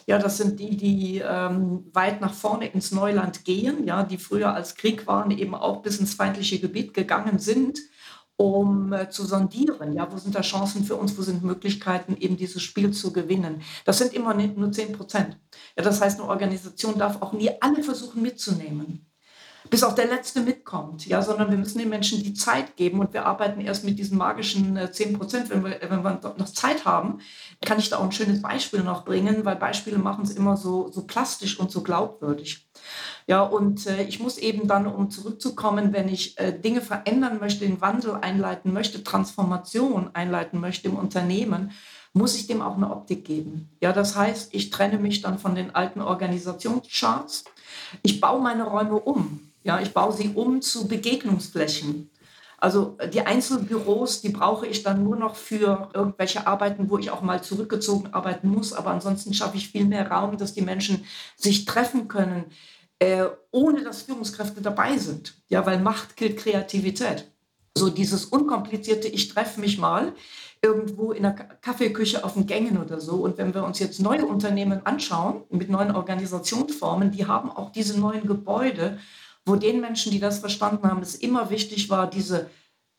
Ja, das sind die, die ähm, weit nach vorne ins Neuland gehen, ja, die früher als Krieg waren, eben auch bis ins feindliche Gebiet gegangen sind, um äh, zu sondieren. Ja, wo sind da Chancen für uns, wo sind Möglichkeiten, eben dieses Spiel zu gewinnen? Das sind immer nur 10 Prozent. Ja, das heißt, eine Organisation darf auch nie alle versuchen mitzunehmen bis auch der Letzte mitkommt, ja, sondern wir müssen den Menschen die Zeit geben und wir arbeiten erst mit diesen magischen äh, 10 Prozent, wenn wir, wenn wir noch Zeit haben, kann ich da auch ein schönes Beispiel noch bringen, weil Beispiele machen es immer so, so plastisch und so glaubwürdig. Ja, und äh, ich muss eben dann, um zurückzukommen, wenn ich äh, Dinge verändern möchte, den Wandel einleiten möchte, Transformation einleiten möchte im Unternehmen, muss ich dem auch eine Optik geben. Ja, das heißt, ich trenne mich dann von den alten Organisationscharts. Ich baue meine Räume um. Ja, ich baue sie um zu Begegnungsflächen. Also die Einzelbüros, die brauche ich dann nur noch für irgendwelche Arbeiten, wo ich auch mal zurückgezogen arbeiten muss. Aber ansonsten schaffe ich viel mehr Raum, dass die Menschen sich treffen können, äh, ohne dass Führungskräfte dabei sind. Ja, weil Macht killt Kreativität. So dieses unkomplizierte, ich treffe mich mal irgendwo in der Kaffeeküche auf den Gängen oder so. Und wenn wir uns jetzt neue Unternehmen anschauen mit neuen Organisationsformen, die haben auch diese neuen Gebäude wo den Menschen, die das verstanden haben, es immer wichtig war, diese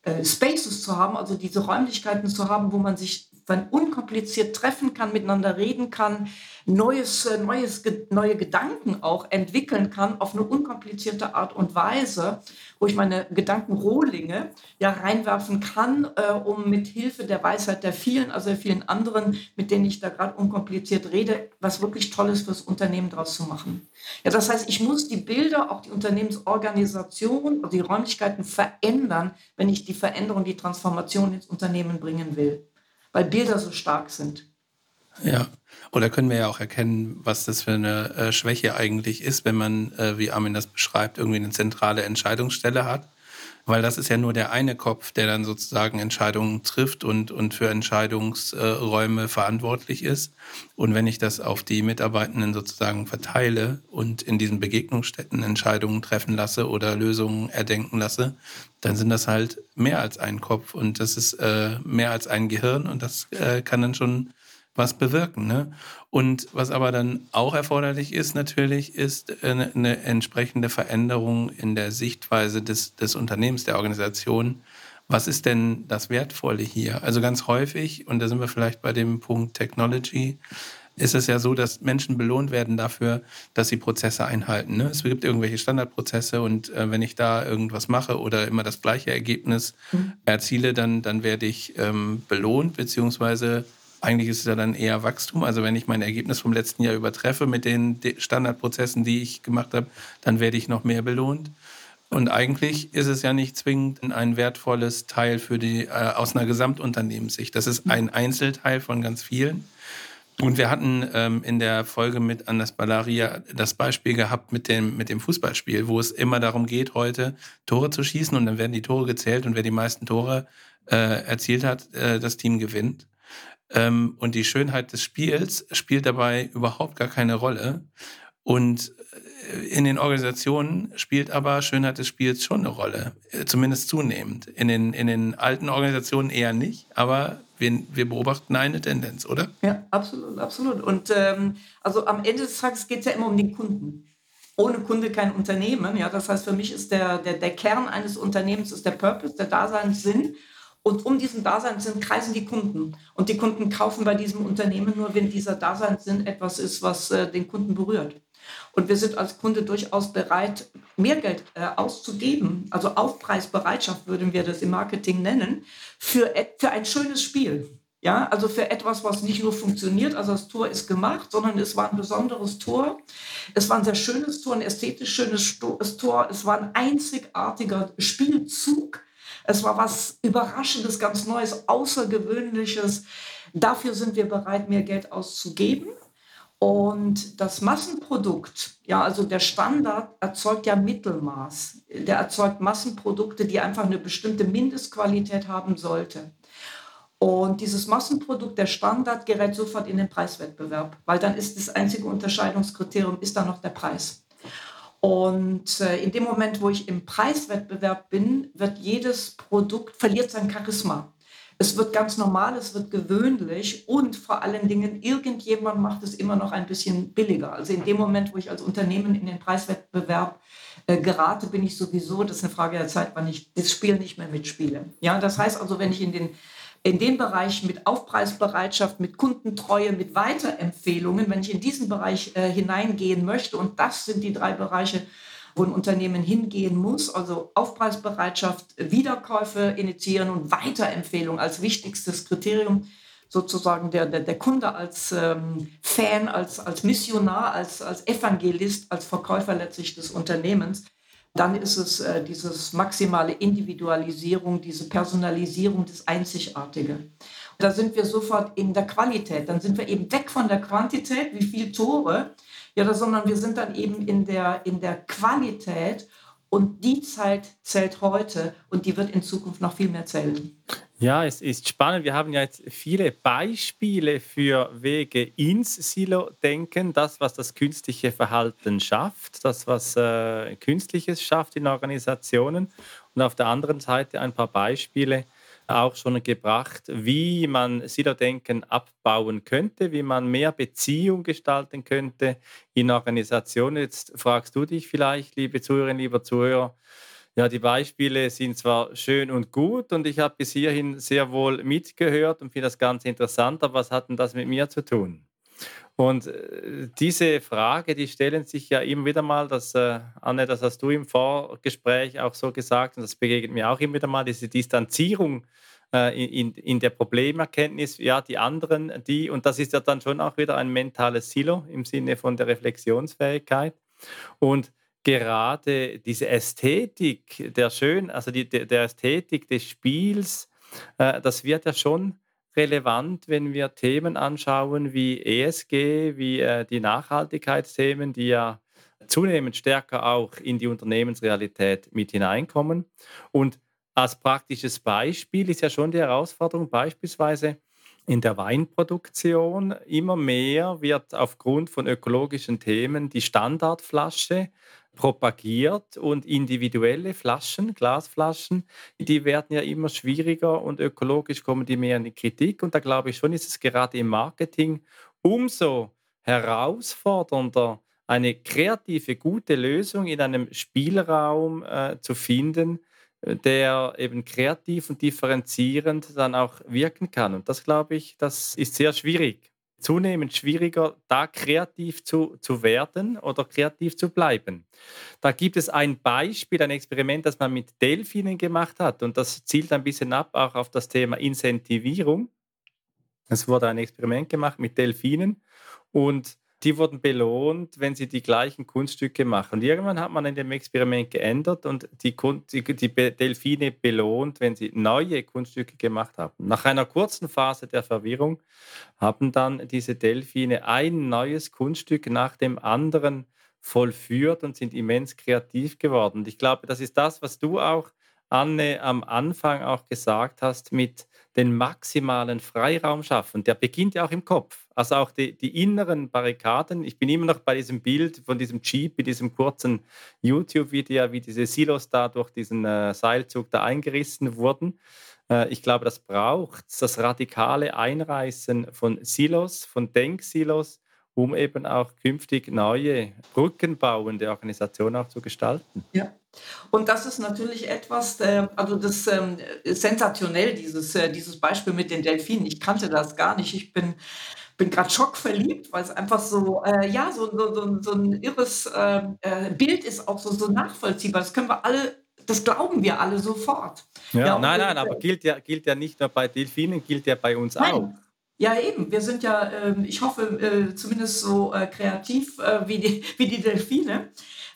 äh, Spaces zu haben, also diese Räumlichkeiten zu haben, wo man sich dann unkompliziert treffen kann, miteinander reden kann, neues, äh, neues, neue Gedanken auch entwickeln kann auf eine unkomplizierte Art und Weise, wo ich meine Gedankenrohlinge ja reinwerfen kann, äh, um mit Hilfe der Weisheit der vielen, also der vielen anderen, mit denen ich da gerade unkompliziert rede, was wirklich Tolles fürs Unternehmen daraus zu machen. Ja, das heißt, ich muss die Bilder, auch die Unternehmensorganisation, also die Räumlichkeiten verändern, wenn ich die Veränderung, die Transformation ins Unternehmen bringen will, weil Bilder so stark sind. Ja, oder können wir ja auch erkennen, was das für eine äh, Schwäche eigentlich ist, wenn man, äh, wie Armin das beschreibt, irgendwie eine zentrale Entscheidungsstelle hat. Weil das ist ja nur der eine Kopf, der dann sozusagen Entscheidungen trifft und, und für Entscheidungsräume verantwortlich ist. Und wenn ich das auf die Mitarbeitenden sozusagen verteile und in diesen Begegnungsstätten Entscheidungen treffen lasse oder Lösungen erdenken lasse, dann sind das halt mehr als ein Kopf und das ist äh, mehr als ein Gehirn und das äh, kann dann schon was bewirken. Ne? Und was aber dann auch erforderlich ist natürlich, ist eine, eine entsprechende Veränderung in der Sichtweise des, des Unternehmens, der Organisation. Was ist denn das Wertvolle hier? Also ganz häufig, und da sind wir vielleicht bei dem Punkt Technology, ist es ja so, dass Menschen belohnt werden dafür, dass sie Prozesse einhalten. Ne? Es gibt irgendwelche Standardprozesse und äh, wenn ich da irgendwas mache oder immer das gleiche Ergebnis mhm. erziele, dann, dann werde ich ähm, belohnt, beziehungsweise eigentlich ist es ja dann eher Wachstum. Also wenn ich mein Ergebnis vom letzten Jahr übertreffe mit den Standardprozessen, die ich gemacht habe, dann werde ich noch mehr belohnt. Und eigentlich ist es ja nicht zwingend ein wertvolles Teil für die äh, aus einer Gesamtunternehmenssicht. Das ist ein Einzelteil von ganz vielen. Und wir hatten ähm, in der Folge mit Anders Ballaria das Beispiel gehabt mit dem, mit dem Fußballspiel, wo es immer darum geht, heute Tore zu schießen und dann werden die Tore gezählt und wer die meisten Tore äh, erzielt hat, äh, das Team gewinnt. Ähm, und die Schönheit des Spiels spielt dabei überhaupt gar keine Rolle. Und äh, in den Organisationen spielt aber Schönheit des Spiels schon eine Rolle, äh, zumindest zunehmend. In den, in den alten Organisationen eher nicht, aber wir, wir beobachten eine Tendenz, oder? Ja, absolut, absolut. Und ähm, also am Ende des Tages geht es ja immer um den Kunden. Ohne Kunde kein Unternehmen. Ja, das heißt, für mich ist der, der, der Kern eines Unternehmens ist der Purpose, der Daseinssinn. Und um diesen Daseinssinn kreisen die Kunden. Und die Kunden kaufen bei diesem Unternehmen nur, wenn dieser Daseinssinn etwas ist, was äh, den Kunden berührt. Und wir sind als Kunde durchaus bereit, mehr Geld äh, auszugeben. Also Aufpreisbereitschaft würden wir das im Marketing nennen, für, für ein schönes Spiel. Ja, also für etwas, was nicht nur funktioniert, also das Tor ist gemacht, sondern es war ein besonderes Tor. Es war ein sehr schönes Tor, ein ästhetisch schönes Tor. Es war ein einzigartiger Spielzug. Es war was Überraschendes, ganz Neues, Außergewöhnliches. Dafür sind wir bereit, mehr Geld auszugeben. Und das Massenprodukt, ja, also der Standard erzeugt ja Mittelmaß. Der erzeugt Massenprodukte, die einfach eine bestimmte Mindestqualität haben sollte. Und dieses Massenprodukt, der Standard, gerät sofort in den Preiswettbewerb, weil dann ist das einzige Unterscheidungskriterium, ist dann noch der Preis. Und äh, in dem Moment, wo ich im Preiswettbewerb bin, wird jedes Produkt, verliert sein Charisma. Es wird ganz normal, es wird gewöhnlich und vor allen Dingen, irgendjemand macht es immer noch ein bisschen billiger. Also in dem Moment, wo ich als Unternehmen in den Preiswettbewerb äh, gerate, bin ich sowieso, das ist eine Frage der Zeit, wann ich das Spiel nicht mehr mitspiele. Ja, das heißt also, wenn ich in den in dem Bereich mit Aufpreisbereitschaft, mit Kundentreue, mit Weiterempfehlungen, wenn ich in diesen Bereich äh, hineingehen möchte, und das sind die drei Bereiche, wo ein Unternehmen hingehen muss, also Aufpreisbereitschaft, Wiederkäufe initiieren und Weiterempfehlung als wichtigstes Kriterium, sozusagen der, der, der Kunde als ähm, Fan, als, als Missionar, als, als Evangelist, als Verkäufer letztlich des Unternehmens. Dann ist es äh, dieses maximale Individualisierung, diese Personalisierung, das Einzigartige. Da sind wir sofort in der Qualität. Dann sind wir eben weg von der Quantität, wie viele Tore, ja, sondern wir sind dann eben in der, in der Qualität und die Zeit zählt heute und die wird in Zukunft noch viel mehr zählen. Ja, es ist spannend. Wir haben ja jetzt viele Beispiele für Wege ins Silo-Denken, das, was das künstliche Verhalten schafft, das, was äh, Künstliches schafft in Organisationen. Und auf der anderen Seite ein paar Beispiele, auch schon gebracht, wie man Silo-Denken abbauen könnte, wie man mehr Beziehung gestalten könnte in Organisationen. Jetzt fragst du dich vielleicht, liebe Zuhörerinnen, lieber Zuhörer, ja, die Beispiele sind zwar schön und gut und ich habe bis hierhin sehr wohl mitgehört und finde das ganz interessant, aber was hat denn das mit mir zu tun? Und äh, diese Frage, die stellen sich ja immer wieder mal, das, äh, Anne, das hast du im Vorgespräch auch so gesagt und das begegnet mir auch immer wieder mal, diese Distanzierung äh, in, in der Problemerkenntnis, ja, die anderen, die, und das ist ja dann schon auch wieder ein mentales Silo im Sinne von der Reflexionsfähigkeit. Und gerade diese Ästhetik der Schön, also die, der Ästhetik des Spiels, äh, das wird ja schon relevant, wenn wir Themen anschauen wie ESG, wie äh, die Nachhaltigkeitsthemen, die ja zunehmend stärker auch in die Unternehmensrealität mit hineinkommen. Und als praktisches Beispiel ist ja schon die Herausforderung beispielsweise in der Weinproduktion. Immer mehr wird aufgrund von ökologischen Themen die Standardflasche propagiert und individuelle Flaschen, Glasflaschen, die werden ja immer schwieriger und ökologisch kommen die mehr in die Kritik. Und da glaube ich schon, ist es gerade im Marketing umso herausfordernder, eine kreative, gute Lösung in einem Spielraum äh, zu finden, äh, der eben kreativ und differenzierend dann auch wirken kann. Und das glaube ich, das ist sehr schwierig. Zunehmend schwieriger, da kreativ zu, zu werden oder kreativ zu bleiben. Da gibt es ein Beispiel, ein Experiment, das man mit Delfinen gemacht hat. Und das zielt ein bisschen ab auch auf das Thema Incentivierung. Es wurde ein Experiment gemacht mit Delfinen und die wurden belohnt, wenn sie die gleichen Kunststücke machen. Und irgendwann hat man in dem Experiment geändert und die, die, Delfine belohnt, wenn sie neue Kunststücke gemacht haben. Nach einer kurzen Phase der Verwirrung haben dann diese Delfine ein neues Kunststück nach dem anderen vollführt und sind immens kreativ geworden. Und ich glaube, das ist das, was du auch Anne, am Anfang auch gesagt hast, mit den maximalen Freiraum schaffen. Der beginnt ja auch im Kopf. Also auch die, die inneren Barrikaden. Ich bin immer noch bei diesem Bild von diesem Jeep, mit diesem kurzen YouTube-Video, wie diese Silos da durch diesen äh, Seilzug da eingerissen wurden. Äh, ich glaube, das braucht das radikale Einreißen von Silos, von Denksilos, um eben auch künftig neue brückenbauende Organisationen auch zu gestalten. Ja. Und das ist natürlich etwas, äh, also das ähm, sensationell, dieses, äh, dieses Beispiel mit den Delfinen. Ich kannte das gar nicht. Ich bin bin gerade schockverliebt, weil es einfach so, äh, ja, so, so, so, ein irres ähm, äh, Bild ist, auch so, so nachvollziehbar. Das können wir alle, das glauben wir alle sofort. Ja, ja nein, nein, aber gilt ja, gilt ja nicht nur bei Delfinen, gilt ja bei uns nein. auch. Ja, eben. Wir sind ja, ähm, ich hoffe, äh, zumindest so äh, kreativ äh, wie, die, wie die Delfine.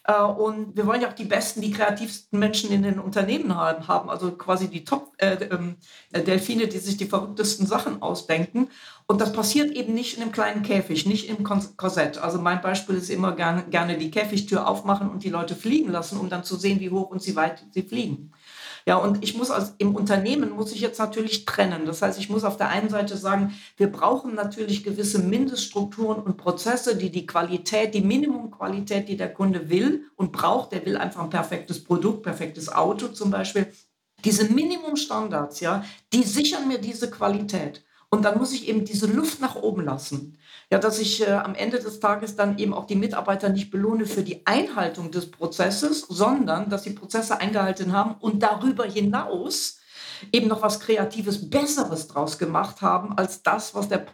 Äh, und wir wollen ja auch die besten, die kreativsten Menschen in den Unternehmen haben, also quasi die Top-Delfine, äh, ähm, die sich die verrücktesten Sachen ausdenken. Und das passiert eben nicht in einem kleinen Käfig, nicht im Korsett. Also mein Beispiel ist immer gerne, gerne die Käfigtür aufmachen und die Leute fliegen lassen, um dann zu sehen, wie hoch und wie weit sie fliegen. Ja, und ich muss als im Unternehmen muss ich jetzt natürlich trennen. Das heißt, ich muss auf der einen Seite sagen, wir brauchen natürlich gewisse Mindeststrukturen und Prozesse, die die Qualität, die Minimumqualität, die der Kunde will und braucht, der will einfach ein perfektes Produkt, perfektes Auto zum Beispiel. Diese Minimumstandards, ja, die sichern mir diese Qualität. Und dann muss ich eben diese Luft nach oben lassen. Ja, dass ich äh, am Ende des Tages dann eben auch die Mitarbeiter nicht belohne für die Einhaltung des Prozesses, sondern dass sie Prozesse eingehalten haben und darüber hinaus eben noch was Kreatives, Besseres draus gemacht haben, als das, was der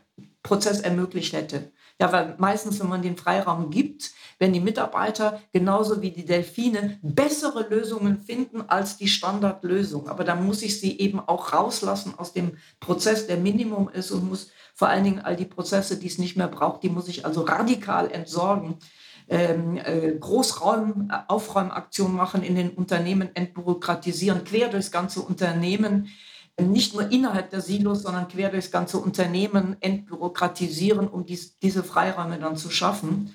Prozess ermöglicht hätte. Ja, weil meistens, wenn man den Freiraum gibt, werden die Mitarbeiter genauso wie die Delfine bessere Lösungen finden als die Standardlösung. Aber dann muss ich sie eben auch rauslassen aus dem Prozess, der Minimum ist und muss vor allen Dingen all die Prozesse, die es nicht mehr braucht, die muss ich also radikal entsorgen. Ähm, äh, Großraum, Aufräumaktionen machen in den Unternehmen, entbürokratisieren, quer durchs ganze Unternehmen nicht nur innerhalb der Silos, sondern quer durchs ganze Unternehmen entbürokratisieren, um dies, diese Freiräume dann zu schaffen.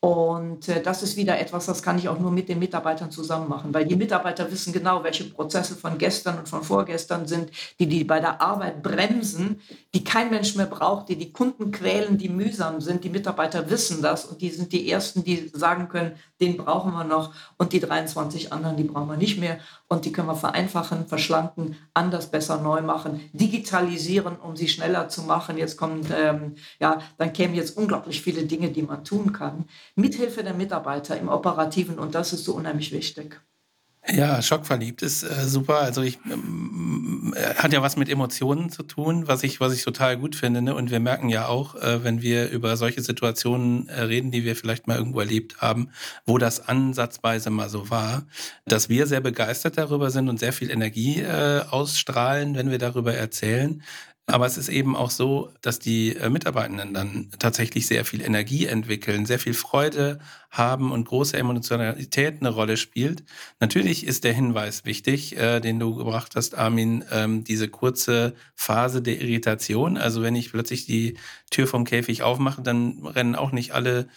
Und äh, das ist wieder etwas, das kann ich auch nur mit den Mitarbeitern zusammen machen, weil die Mitarbeiter wissen genau, welche Prozesse von gestern und von vorgestern sind, die die bei der Arbeit bremsen, die kein Mensch mehr braucht, die die Kunden quälen, die mühsam sind. Die Mitarbeiter wissen das und die sind die Ersten, die sagen können, den brauchen wir noch und die 23 anderen, die brauchen wir nicht mehr und die können wir vereinfachen, verschlanken, anders, besser, neu machen, digitalisieren, um sie schneller zu machen. Jetzt kommt, ähm, ja, dann kämen jetzt unglaublich viele Dinge, die man tun kann, mithilfe der Mitarbeiter im Operativen und das ist so unheimlich wichtig. Ja, schockverliebt ist äh, super. Also ich ähm, äh, hat ja was mit Emotionen zu tun, was ich was ich total gut finde. Ne? Und wir merken ja auch, äh, wenn wir über solche Situationen äh, reden, die wir vielleicht mal irgendwo erlebt haben, wo das ansatzweise mal so war, dass wir sehr begeistert darüber sind und sehr viel Energie äh, ausstrahlen, wenn wir darüber erzählen. Aber es ist eben auch so, dass die äh, Mitarbeitenden dann tatsächlich sehr viel Energie entwickeln, sehr viel Freude haben und große Emotionalität eine Rolle spielt. Natürlich ist der Hinweis wichtig, äh, den du gebracht hast, Armin, ähm, diese kurze Phase der Irritation. Also wenn ich plötzlich die Tür vom Käfig aufmache, dann rennen auch nicht alle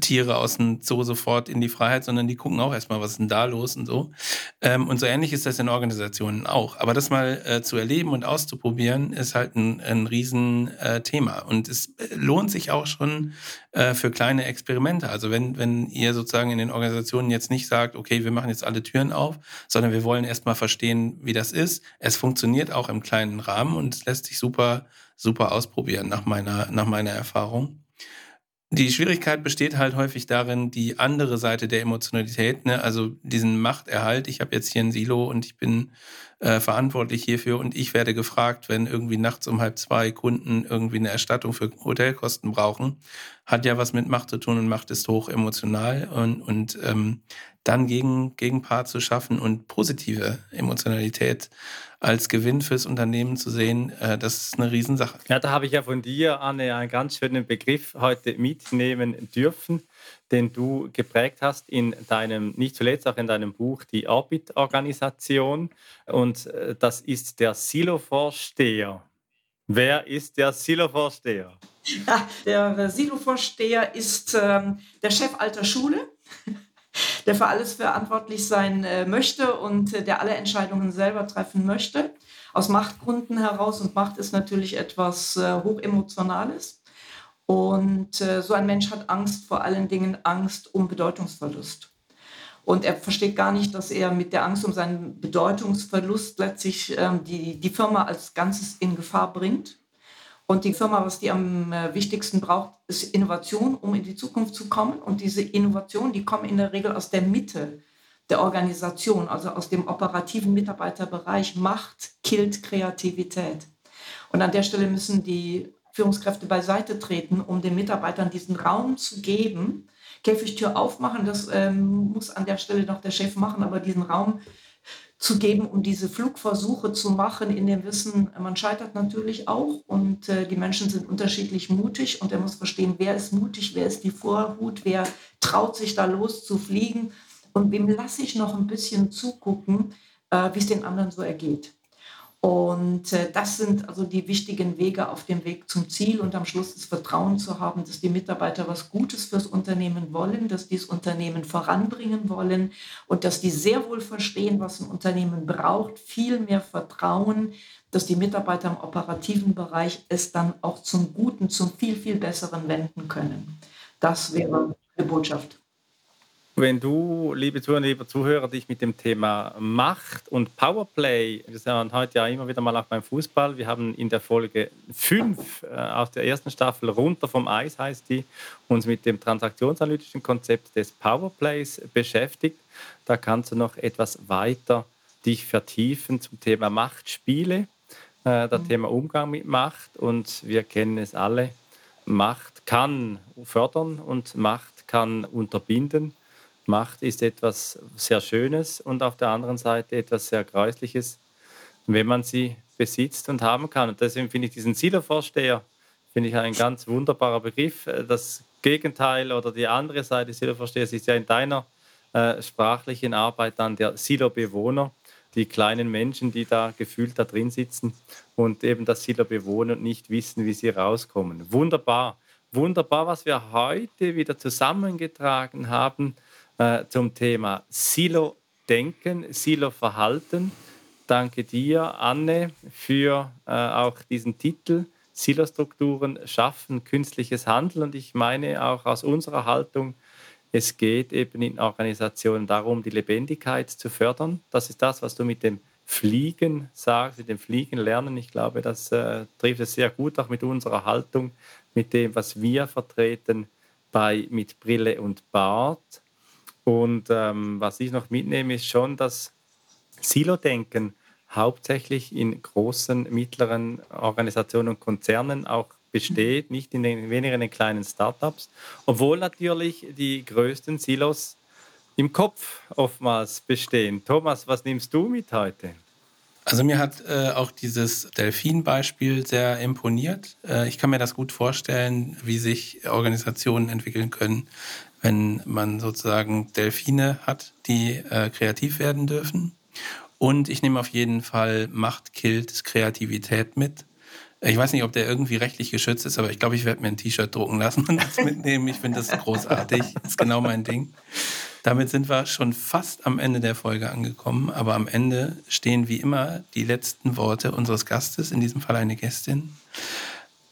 Tiere aus dem Zoo sofort in die Freiheit, sondern die gucken auch erstmal, was ist denn da los und so. Ähm, und so ähnlich ist das in Organisationen auch. Aber das mal äh, zu erleben und auszuprobieren, ist halt ein, ein Riesenthema. Äh, und es äh, lohnt sich auch schon äh, für kleine Experimente. Also wenn, wenn ihr sozusagen in den Organisationen jetzt nicht sagt, okay, wir machen jetzt alle Türen auf, sondern wir wollen erstmal verstehen, wie das ist. Es funktioniert auch im kleinen Rahmen und es lässt sich super, super ausprobieren nach meiner, nach meiner Erfahrung. Die Schwierigkeit besteht halt häufig darin, die andere Seite der Emotionalität, ne? also diesen Machterhalt. Ich habe jetzt hier ein Silo und ich bin äh, verantwortlich hierfür und ich werde gefragt, wenn irgendwie nachts um halb zwei Kunden irgendwie eine Erstattung für Hotelkosten brauchen, hat ja was mit Macht zu tun und Macht ist hoch emotional und, und ähm, dann gegen Gegenpart zu schaffen und positive Emotionalität als Gewinn fürs Unternehmen zu sehen, äh, das ist eine Riesensache. Ja, da habe ich ja von dir, Anne, einen ganz schönen Begriff heute mitnehmen dürfen, den du geprägt hast in deinem, nicht zuletzt auch in deinem Buch Die Orbit-Organisation. Und äh, das ist der Silo-Vorsteher. Wer ist der Silo-Vorsteher? Ja, der Silo-Vorsteher ist ähm, der Chef alter Schule. Der für alles verantwortlich sein äh, möchte und äh, der alle Entscheidungen selber treffen möchte. Aus Machtgründen heraus. Und Macht ist natürlich etwas äh, Hochemotionales. Und so ein Mensch hat Angst, vor allen Dingen Angst um Bedeutungsverlust. Und er versteht gar nicht, dass er mit der Angst um seinen Bedeutungsverlust letztlich ähm, die, die Firma als Ganzes in Gefahr bringt. Und die Firma, was die am äh, wichtigsten braucht, ist Innovation, um in die Zukunft zu kommen. Und diese Innovation, die kommen in der Regel aus der Mitte der Organisation, also aus dem operativen Mitarbeiterbereich. Macht killt Kreativität. Und an der Stelle müssen die Führungskräfte beiseite treten, um den Mitarbeitern diesen Raum zu geben. Käfigtür aufmachen, das ähm, muss an der Stelle noch der Chef machen, aber diesen Raum zu geben, um diese Flugversuche zu machen, in dem Wissen, man scheitert natürlich auch und äh, die Menschen sind unterschiedlich mutig und er muss verstehen, wer ist mutig, wer ist die Vorhut, wer traut sich da los zu fliegen und wem lasse ich noch ein bisschen zugucken, äh, wie es den anderen so ergeht. Und äh, das sind also die wichtigen Wege auf dem Weg zum Ziel und am Schluss das Vertrauen zu haben, dass die Mitarbeiter was Gutes fürs Unternehmen wollen, dass die das Unternehmen voranbringen wollen und dass die sehr wohl verstehen, was ein Unternehmen braucht, viel mehr Vertrauen, dass die Mitarbeiter im operativen Bereich es dann auch zum Guten, zum viel, viel Besseren wenden können. Das wäre eine Botschaft. Wenn du, liebe Zuhörer, liebe Zuhörer, dich mit dem Thema Macht und Powerplay, wir sind heute ja immer wieder mal auch beim Fußball, wir haben in der Folge 5 äh, aus der ersten Staffel runter vom Eis heißt die, uns mit dem transaktionsanalytischen Konzept des Powerplays beschäftigt. Da kannst du noch etwas weiter dich vertiefen zum Thema Machtspiele, äh, das mhm. Thema Umgang mit Macht und wir kennen es alle. Macht kann fördern und Macht kann unterbinden. Macht ist etwas sehr Schönes und auf der anderen Seite etwas sehr Gräusliches, wenn man sie besitzt und haben kann. Und deswegen finde ich diesen Silo-Vorsteher finde ich ein ganz wunderbarer Begriff. Das Gegenteil oder die andere Seite Silo-Vorstehers ist ja in deiner äh, sprachlichen Arbeit dann der Silo-Bewohner, die kleinen Menschen, die da gefühlt da drin sitzen und eben das Silo bewohnen und nicht wissen, wie sie rauskommen. Wunderbar, wunderbar, was wir heute wieder zusammengetragen haben äh, zum Thema Silo-Denken, Silo-Verhalten. Danke dir, Anne, für äh, auch diesen Titel. Silo-Strukturen schaffen künstliches Handeln. Und ich meine auch aus unserer Haltung, es geht eben in Organisationen darum, die Lebendigkeit zu fördern. Das ist das, was du mit dem Fliegen sagst, mit dem Fliegen lernen. Ich glaube, das äh, trifft es sehr gut auch mit unserer Haltung, mit dem, was wir vertreten bei mit Brille und Bart. Und ähm, was ich noch mitnehme, ist schon das Silo-Denken hauptsächlich in großen, mittleren Organisationen und Konzernen auch besteht, nicht in den weniger in den kleinen Startups, obwohl natürlich die größten Silos im Kopf oftmals bestehen. Thomas, was nimmst du mit heute? Also mir hat äh, auch dieses Delfin-Beispiel sehr imponiert. Äh, ich kann mir das gut vorstellen, wie sich Organisationen entwickeln können, wenn man sozusagen Delfine hat, die äh, kreativ werden dürfen. Und ich nehme auf jeden Fall Macht killt Kreativität mit. Ich weiß nicht, ob der irgendwie rechtlich geschützt ist, aber ich glaube, ich werde mir ein T-Shirt drucken lassen und das mitnehmen. Ich finde das großartig. Das ist genau mein Ding. Damit sind wir schon fast am Ende der Folge angekommen, aber am Ende stehen wie immer die letzten Worte unseres Gastes, in diesem Fall eine Gästin.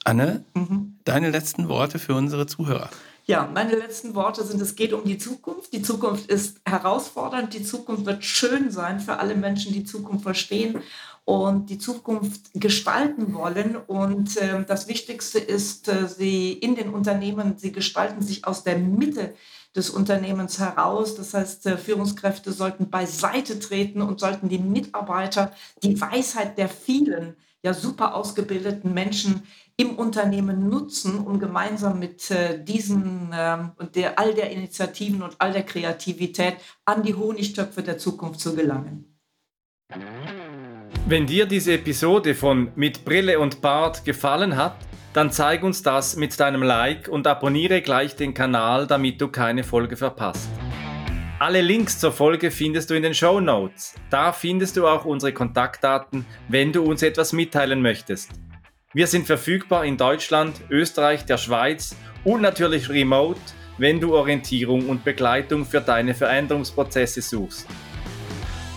Anne, mhm. deine letzten Worte für unsere Zuhörer. Ja, meine letzten Worte sind, es geht um die Zukunft. Die Zukunft ist herausfordernd. Die Zukunft wird schön sein für alle Menschen, die Zukunft verstehen und die Zukunft gestalten wollen. Und äh, das Wichtigste ist, äh, sie in den Unternehmen, sie gestalten sich aus der Mitte des Unternehmens heraus. Das heißt, äh, Führungskräfte sollten beiseite treten und sollten die Mitarbeiter die Weisheit der vielen, ja super ausgebildeten Menschen im Unternehmen nutzen, um gemeinsam mit äh, diesen äh, und der, all der Initiativen und all der Kreativität an die Honigtöpfe der Zukunft zu gelangen. Wenn dir diese Episode von Mit Brille und Bart gefallen hat, dann zeig uns das mit deinem Like und abonniere gleich den Kanal, damit du keine Folge verpasst. Alle Links zur Folge findest du in den Show Notes. Da findest du auch unsere Kontaktdaten, wenn du uns etwas mitteilen möchtest. Wir sind verfügbar in Deutschland, Österreich, der Schweiz und natürlich remote wenn du Orientierung und Begleitung für deine Veränderungsprozesse suchst.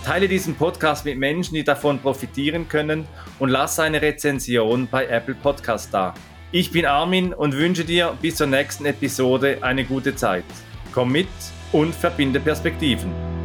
Teile diesen Podcast mit Menschen, die davon profitieren können und lass eine Rezension bei Apple Podcast da. Ich bin Armin und wünsche dir bis zur nächsten Episode eine gute Zeit. Komm mit und verbinde Perspektiven.